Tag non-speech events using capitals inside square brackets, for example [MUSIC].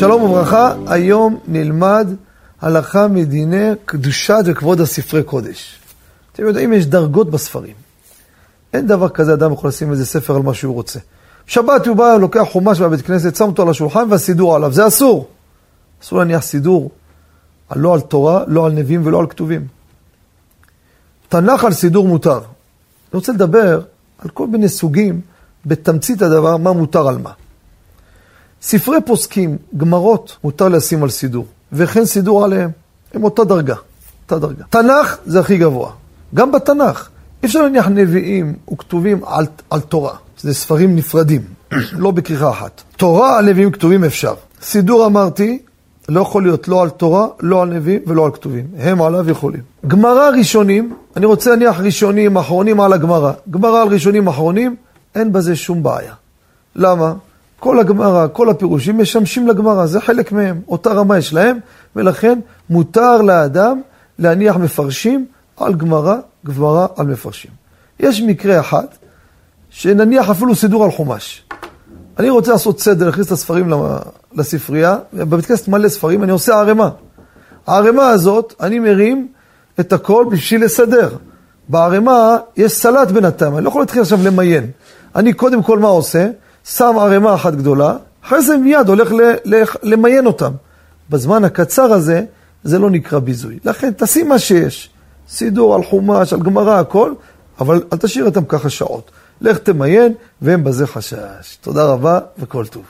שלום וברכה, היום נלמד הלכה מדיני קדושת וכבוד הספרי קודש. אתם יודעים, יש דרגות בספרים. אין דבר כזה, אדם יכול לשים איזה ספר על מה שהוא רוצה. שבת הוא בא, לוקח חומש מהבית כנסת, שם אותו על השולחן והסידור עליו, זה אסור. אסור להניח סידור, לא על תורה, לא על נביאים ולא על כתובים. תנ"ך על סידור מותר. אני רוצה לדבר על כל מיני סוגים, בתמצית הדבר, מה מותר על מה. ספרי פוסקים, גמרות, מותר לשים על סידור, וכן סידור עליהם. הם אותה דרגה, אותה דרגה. תנ"ך זה הכי גבוה. גם בתנ"ך. אי אפשר להניח נביאים וכתובים על, על תורה. זה ספרים נפרדים, [CLEARS THROAT] לא בכריכה אחת. תורה על נביאים כתובים אפשר. סידור אמרתי, לא יכול להיות לא על תורה, לא על נביאים ולא על כתובים. הם עליו יכולים. גמרא ראשונים, אני רוצה להניח ראשונים, אחרונים על הגמרא. גמרא על ראשונים, אחרונים, אין בזה שום בעיה. למה? כל הגמרא, כל הפירושים משמשים לגמרא, זה חלק מהם, אותה רמה יש להם, ולכן מותר לאדם להניח מפרשים על גמרא, גמרא על מפרשים. יש מקרה אחד, שנניח אפילו סידור על חומש. אני רוצה לעשות סדר, להכניס את הספרים לספרייה, בבית כנסת מלא ספרים, אני עושה ערימה. הערימה הזאת, אני מרים את הכל בשביל לסדר. בערימה יש סלט בינתיים, אני לא יכול להתחיל עכשיו למיין. אני קודם כל מה עושה? שם ערימה אחת גדולה, אחרי זה מיד הולך למיין אותם. בזמן הקצר הזה, זה לא נקרא ביזוי. לכן, תשים מה שיש. סידור על חומש, על גמרא, הכל, אבל אל תשאיר אותם ככה שעות. לך תמיין, ואין בזה חשש. תודה רבה וכל טוב.